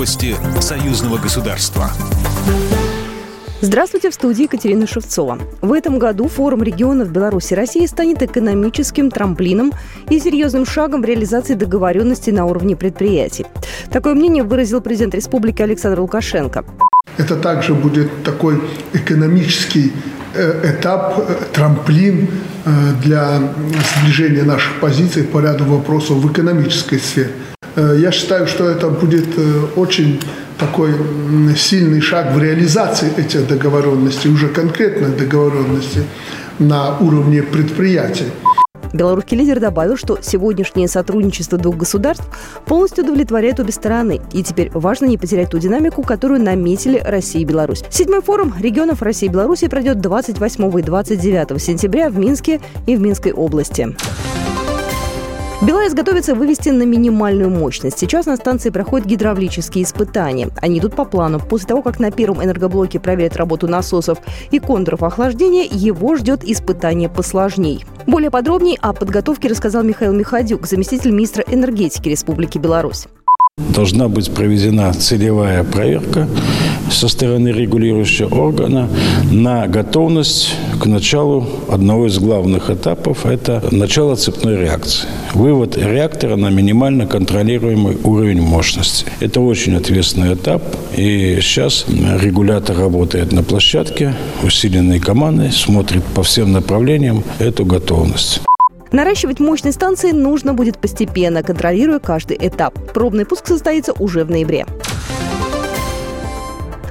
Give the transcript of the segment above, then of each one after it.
Новости союзного государства. Здравствуйте, в студии Екатерина Шевцова. В этом году форум регионов Беларуси и России станет экономическим трамплином и серьезным шагом в реализации договоренности на уровне предприятий. Такое мнение выразил президент республики Александр Лукашенко. Это также будет такой экономический э, этап, э, трамплин э, для сближения наших позиций по ряду вопросов в экономической сфере. Я считаю, что это будет очень такой сильный шаг в реализации этих договоренностей, уже конкретных договоренностей на уровне предприятий. Белорусский лидер добавил, что сегодняшнее сотрудничество двух государств полностью удовлетворяет обе стороны. И теперь важно не потерять ту динамику, которую наметили Россия и Беларусь. Седьмой форум регионов России и Беларуси пройдет 28 и 29 сентября в Минске и в Минской области. БелАЭС готовится вывести на минимальную мощность. Сейчас на станции проходят гидравлические испытания. Они идут по плану. После того, как на первом энергоблоке проверят работу насосов и контуров охлаждения, его ждет испытание посложней. Более подробнее о подготовке рассказал Михаил Михадюк, заместитель министра энергетики Республики Беларусь. Должна быть проведена целевая проверка со стороны регулирующего органа на готовность к началу одного из главных этапов – это начало цепной реакции. Вывод реактора на минимально контролируемый уровень мощности. Это очень ответственный этап, и сейчас регулятор работает на площадке, усиленной командой, смотрит по всем направлениям эту готовность. Наращивать мощность станции нужно будет постепенно, контролируя каждый этап. Пробный пуск состоится уже в ноябре.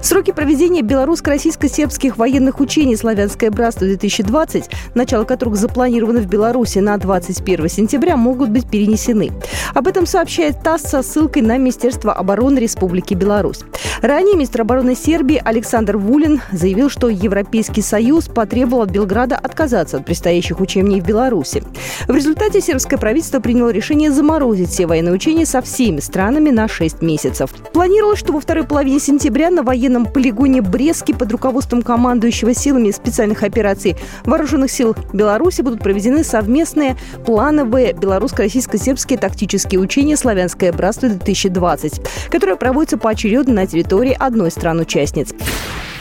Сроки проведения белорусско-российско-сербских военных учений «Славянское братство-2020», начало которых запланировано в Беларуси на 21 сентября, могут быть перенесены. Об этом сообщает ТАСС со ссылкой на Министерство обороны Республики Беларусь. Ранее министр обороны Сербии Александр Вулин заявил, что Европейский Союз потребовал от Белграда отказаться от предстоящих учений в Беларуси. В результате сербское правительство приняло решение заморозить все военные учения со всеми странами на 6 месяцев. Планировалось, что во второй половине сентября на военном военном полигоне Брески под руководством командующего силами специальных операций Вооруженных сил Беларуси будут проведены совместные плановые белорусско-российско-сербские тактические учения «Славянское братство-2020», которые проводятся поочередно на территории одной стран-участниц.